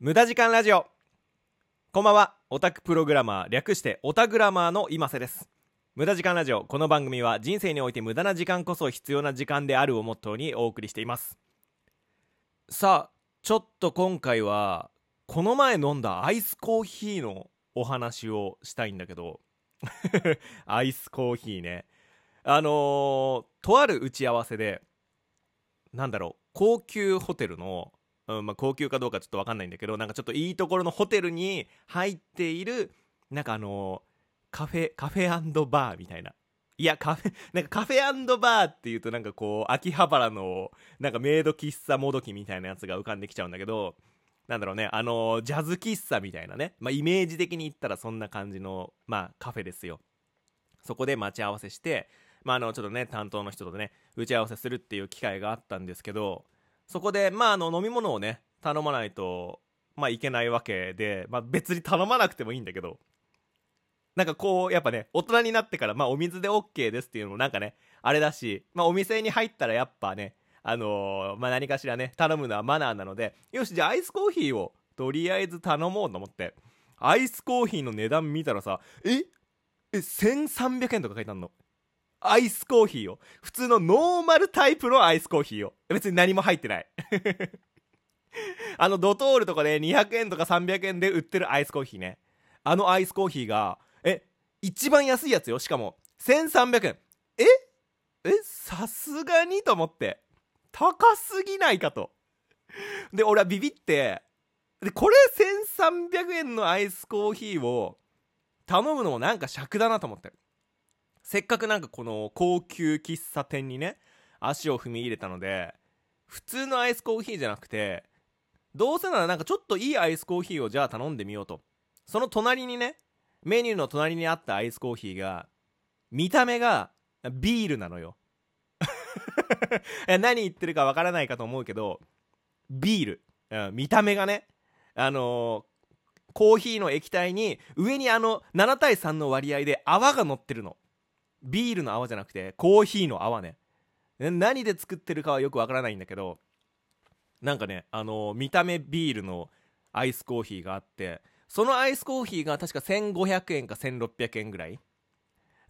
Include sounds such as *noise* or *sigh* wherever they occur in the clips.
無駄時間ラジオ。こんばんは。オタクプログラマー略してオタグラマーの今瀬です。無駄時間ラジオ。この番組は人生において無駄な時間こそ必要な時間であるをモットーにお送りしています。さあちょっと今回はこの前飲んだアイスコーヒーのお話をしたいんだけど。*laughs* アイスコーヒーね。あのー、とある打ち合わせでなんだろう高級ホテルのうんまあ、高級かどうかちょっと分かんないんだけどなんかちょっといいところのホテルに入っているなんかあのカフェカフェバーみたいな。いやカフェ *laughs* なんかカフェバーっていうとなんかこう秋葉原のなんかメイド喫茶もどきみたいなやつが浮かんできちゃうんだけどなんだろうねあのジャズ喫茶みたいなね、まあ、イメージ的に言ったらそんな感じの、まあ、カフェですよ。そこで待ち合わせしてまあ、あのちょっとね担当の人とね打ち合わせするっていう機会があったんですけどそこで、まあ、あの飲み物をね頼まないと、まあ、いけないわけで、まあ、別に頼まなくてもいいんだけどなんかこうやっぱね大人になってから、まあ、お水で OK ですっていうのもなんかねあれだし、まあ、お店に入ったらやっぱねあのー、まあ、何かしらね頼むのはマナーなのでよしじゃあアイスコーヒーをとりあえず頼もうと思ってアイスコーヒーの値段見たらさえ？え1300円とか書いてあるの。アイスコーヒーを。普通のノーマルタイプのアイスコーヒーを。別に何も入ってない。*laughs* あのドトールとかで200円とか300円で売ってるアイスコーヒーね。あのアイスコーヒーが、え、一番安いやつよ。しかも、1300円。え？え、さすがにと思って。高すぎないかと。で、俺はビビって、で、これ1300円のアイスコーヒーを頼むのもなんか尺だなと思って。せっかくなんかこの高級喫茶店にね足を踏み入れたので普通のアイスコーヒーじゃなくてどうせならなんかちょっといいアイスコーヒーをじゃあ頼んでみようと。その隣にねメニューの隣にあったアイスコーヒーが見た目がビールなのよ。*laughs* 何言ってるかわからないかと思うけどビール、うん、見た目がねあのー、コーヒーの液体に上にあの7対3の割合で泡が乗ってるの。ビールの泡じゃなくてコーヒーの泡ね。何で作ってるかはよくわからないんだけどなんかねあの見た目ビールのアイスコーヒーがあってそのアイスコーヒーが確か1500円か1600円ぐらい。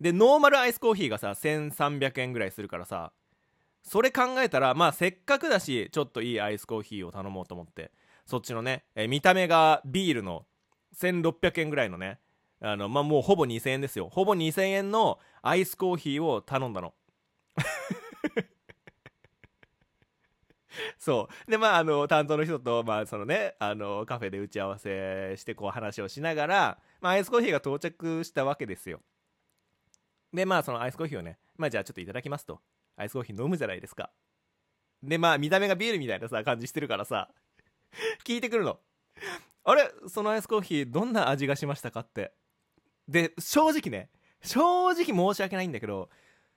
でノーマルアイスコーヒーがさ1300円ぐらいするからさそれ考えたらまあせっかくだしちょっといいアイスコーヒーを頼もうと思ってそっちのね、え見た目がビールの1600円ぐらいのねあの、まあ、もうほぼ2000円ですよ。ほぼ2000円のアイスコーヒーを頼んだの。*laughs* そう。で、まあ、あの、担当の人と、まあ、そのね、あの、カフェで打ち合わせして、こう話をしながら、まあ、アイスコーヒーが到着したわけですよ。で、まあ、そのアイスコーヒーをね、まあ、じゃあちょっといただきますと。アイスコーヒー飲むじゃないですか。で、まあ、見た目がビールみたいなさ、感じしてるからさ、聞いてくるの。あれ？そのアイスコーヒー、どんな味がしましたかって。で、正直ね、正直申し訳ないんだけど、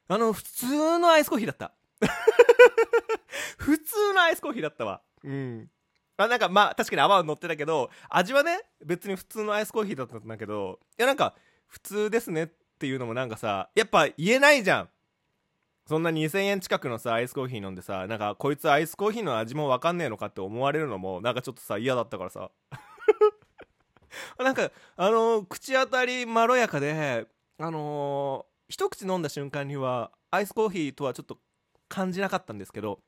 あの、普通のアイスコーヒーだった。*laughs* 普通のアイスコーヒーだったわ。うん。あ、なんかまあ、確かに泡は乗ってたけど、味はね、別に普通のアイスコーヒーだったんだけど、いやなんか、普通ですねっていうのもなんかさ、やっぱ言えないじゃん。そんな2000円近くのさ、アイスコーヒー飲んでさ、なんか、こいつアイスコーヒーの味もわかんねえのかって思われるのも、なんかちょっとさ、嫌だったからさ。*laughs* なんか、あのー、口当たりまろやかで、あのー、一口飲んだ瞬間には、アイスコーヒーとはちょっと感じなかったんですけど、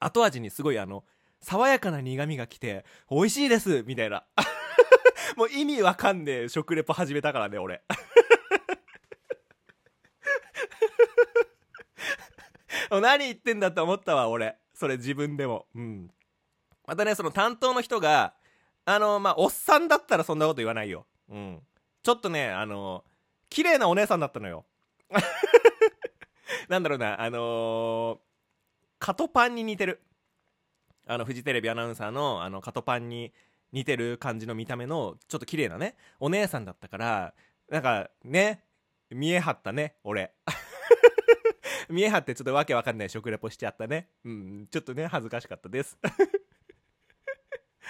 後味にすごいあの、爽やかな苦味が来て、美味しいですみたいな。*laughs* もう意味わかんねえ食レポ始めたからね、俺。*laughs* 何言ってんだって思ったわ、俺。それ自分でも。うん。またね、その担当の人が、あのまあおっさんだったらそんなこと言わないよ。うん。ちょっとねあの綺麗なお姉さんだったのよ。*laughs* なんだろうなあのー、カトパンに似てる。あのフジテレビアナウンサーのあのカトパンに似てる感じの見た目のちょっと綺麗なねお姉さんだったからなんかね見え張ったね俺。*laughs* 見え張ってちょっとわけわかんない食レポしちゃったね。うん。ちょっとね恥ずかしかったです。*laughs*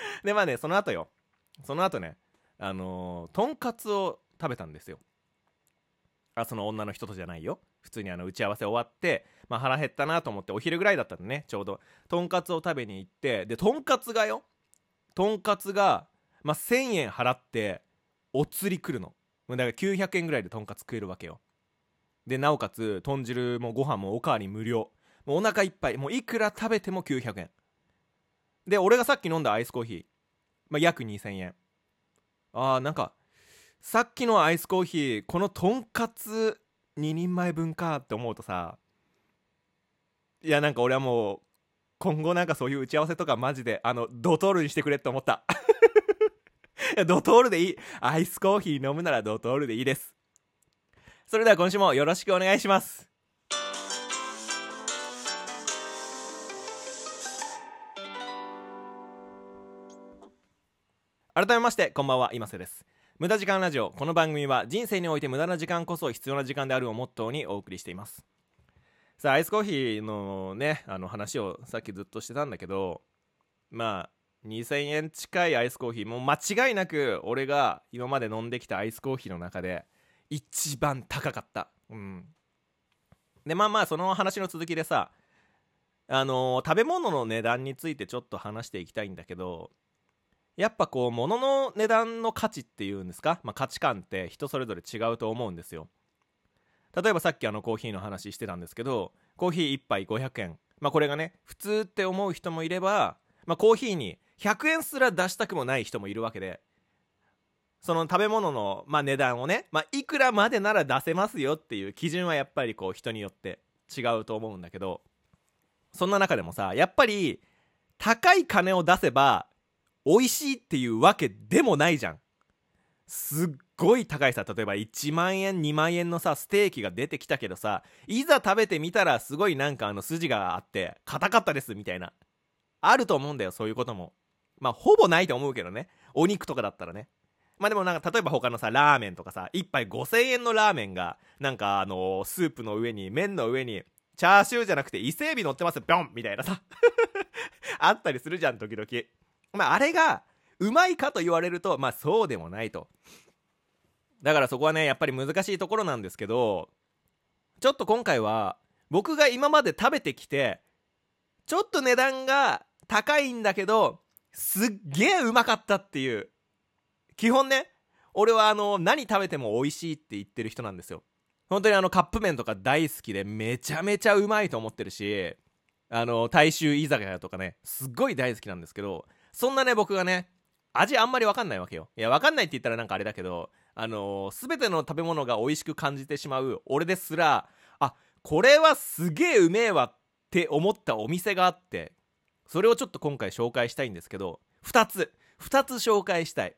*laughs* でまあねその後よ。その後ねあのー、とんかつを食べたんですよ。あその女の人とじゃないよ。普通にあの打ち合わせ終わって、まあ、腹減ったなと思ってお昼ぐらいだったんでねちょうど。とんかつを食べに行ってでとんかつがよ。とんかつが、まあ、1000円払ってお釣り来るの。だから900円ぐらいでとんかつ食えるわけよ。でなおかつ豚汁もご飯もおかわり無料。もうお腹いっぱい。もういくら食べても900円。で俺がさっき飲んだアイスコーヒー、まあ、約2000円。あーなんかさっきのアイスコーヒーこのとんかつ2人前分かって思うとさいやなんか俺はもう今後なんかそういう打ち合わせとかマジであのドトールにしてくれって思った。*laughs* ドトールでいい。アイスコーヒー飲むならドトールでいいです。それでは今週もよろしくお願いします。改めましてこんばんは今瀬です。無駄時間ラジオ。この番組は人生において無駄な時間こそ必要な時間であるをモットーにお送りしています。さあアイスコーヒーのねあの話をさっきずっとしてたんだけどまあ2000円近いアイスコーヒーもう間違いなく俺が今まで飲んできたアイスコーヒーの中で一番高かった。うん。でまあまあその話の続きでさあのー食べ物の値段についてちょっと話していきたいんだけどやっぱこう物の値段の価値っていうんですか、まあ、価値観って人それぞれ違うと思うんですよ。例えばさっきあのコーヒーの話してたんですけどコーヒー1杯500円。まあこれがね普通って思う人もいれば、まあ、コーヒーに100円すら出したくもない人もいるわけでその食べ物の、まあ、値段をね、まあ、いくらまでなら出せますよっていう基準はやっぱりこう人によって違うと思うんだけどそんな中でもさやっぱり高い金を出せば美味しいっていうわけでもないじゃん。すっごい高いさ。例えば1万円2万円のさステーキが出てきたけどさいざ食べてみたらすごいなんかあの筋があって硬かったですみたいな。あると思うんだよそういうことも。まあほぼないと思うけどね。お肉とかだったらね。まあでもなんか例えば他のさラーメンとかさ1杯5000円のラーメンがなんかあのスープの上に麺の上にチャーシューじゃなくて伊勢海老乗ってますビョンみたいなさ。*laughs* あったりするじゃん時々。まああれがうまいかと言われるとまあそうでもないと。だからそこはねやっぱり難しいところなんですけどちょっと今回は僕が今まで食べてきてちょっと値段が高いんだけどすっげえうまかったっていう基本ね俺はあの何食べても美味しいって言ってる人なんですよ。本当にあのカップ麺とか大好きでめちゃめちゃうまいと思ってるしあの大衆居酒屋とかねすっごい大好きなんですけどそんなね僕がね味あんまり分かんないわけよ。いや分かんないって言ったらなんかあれだけどあのー、全ての食べ物が美味しく感じてしまう俺ですらあこれはすげえうめえわって思ったお店があってそれをちょっと今回紹介したいんですけど2つ。2つ紹介したい。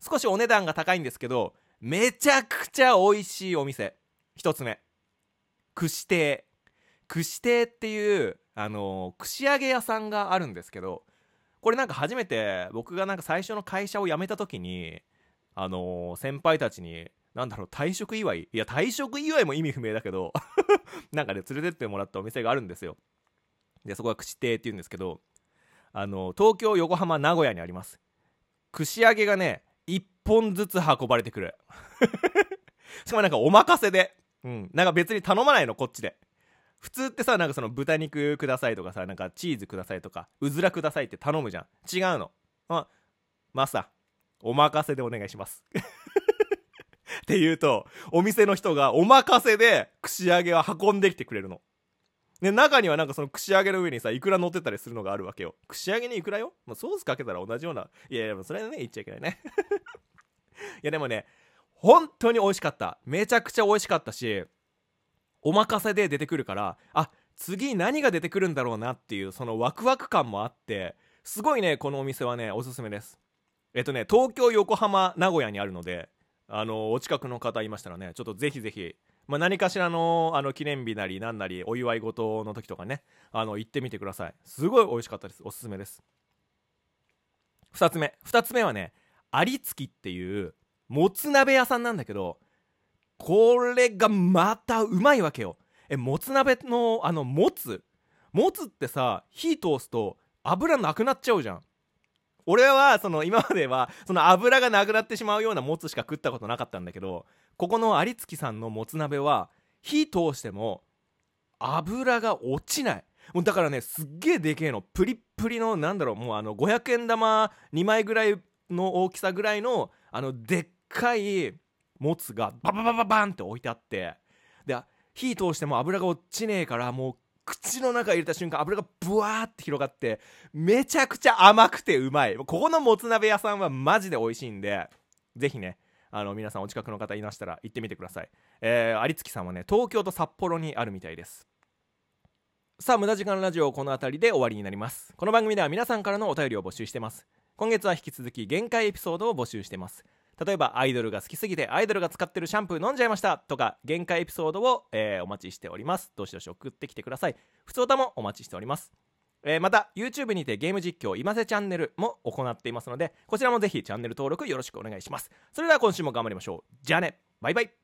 少しお値段が高いんですけどめちゃくちゃ美味しいお店。1つ目。串亭。串亭っていうあのー、串揚げ屋さんがあるんですけどこれなんか初めて僕がなんか最初の会社を辞めた時にあのー、先輩たちになんだろう退職祝いいや退職祝いも意味不明だけど *laughs* なんかね連れてってもらったお店があるんですよ。でそこが串亭っていうんですけどあの、東京横浜名古屋にあります。串揚げがね1本ずつ運ばれてくる。*laughs* しかもなんかお任せでうんなんか別に頼まないのこっちで。普通ってさなんかその豚肉くださいとかさなんかチーズくださいとかうずらくださいって頼むじゃん。違うの。まマスターお任せでお願いします。*laughs* って言うとお店の人がお任せで串揚げを運んできてくれるの。で中にはなんかその串揚げの上にさいくら乗ってたりするのがあるわけよ。串揚げにいくらよ、まあ、ソースかけたら同じような。いやいやそれはね言っちゃいけないね。*laughs* いやでもね本当に美味しかった。めちゃくちゃ美味しかったしお任せで出てくるからあ次何が出てくるんだろうなっていうそのワクワク感もあってすごいねこのお店はねおすすめです。えっとね東京横浜名古屋にあるのであのお近くの方いましたらねちょっとぜひぜひ、まあ、何かしらのあの記念日なり何なりお祝い事の時とかねあの行ってみてください。すごい美味しかったです。おすすめです。2つ目。2つ目はね有月っていうもつ鍋屋さんなんだけどこれがまたうまいわけよ。えもつ鍋のあのもつ？もつってさ火通すと油なくなっちゃうじゃん。俺はその今まではその油がなくなってしまうようなもつしか食ったことなかったんだけどここの有月さんのもつ鍋は火通しても油が落ちない。もうだからねすっげえでけえの。プリップリのなんだろうもうあの500円玉2枚ぐらいの大きさぐらいのあのでっかいもつがバババババンって置いてあってで火通しても油が落ちねえからもう口の中入れた瞬間油がブワーって広がってめちゃくちゃ甘くてうまい。ここのもつ鍋屋さんはマジで美味しいんでぜひねあの皆さんお近くの方いましたら行ってみてください。えー、有月さんはね東京と札幌にあるみたいです。さあ無駄時間ラジオこの辺りで終わりになります。この番組では皆さんからのお便りを募集してます。今月は引き続き限界エピソードを募集してます。例えばアイドルが好きすぎてアイドルが使ってるシャンプー飲んじゃいましたとか限界エピソードを、えー、お待ちしております。どしどし送ってきてください。普通歌もお待ちしております。えー、また YouTube にてゲーム実況今瀬チャンネルも行っていますのでこちらもぜひチャンネル登録よろしくお願いします。それでは今週も頑張りましょう。じゃあね。バイバイ。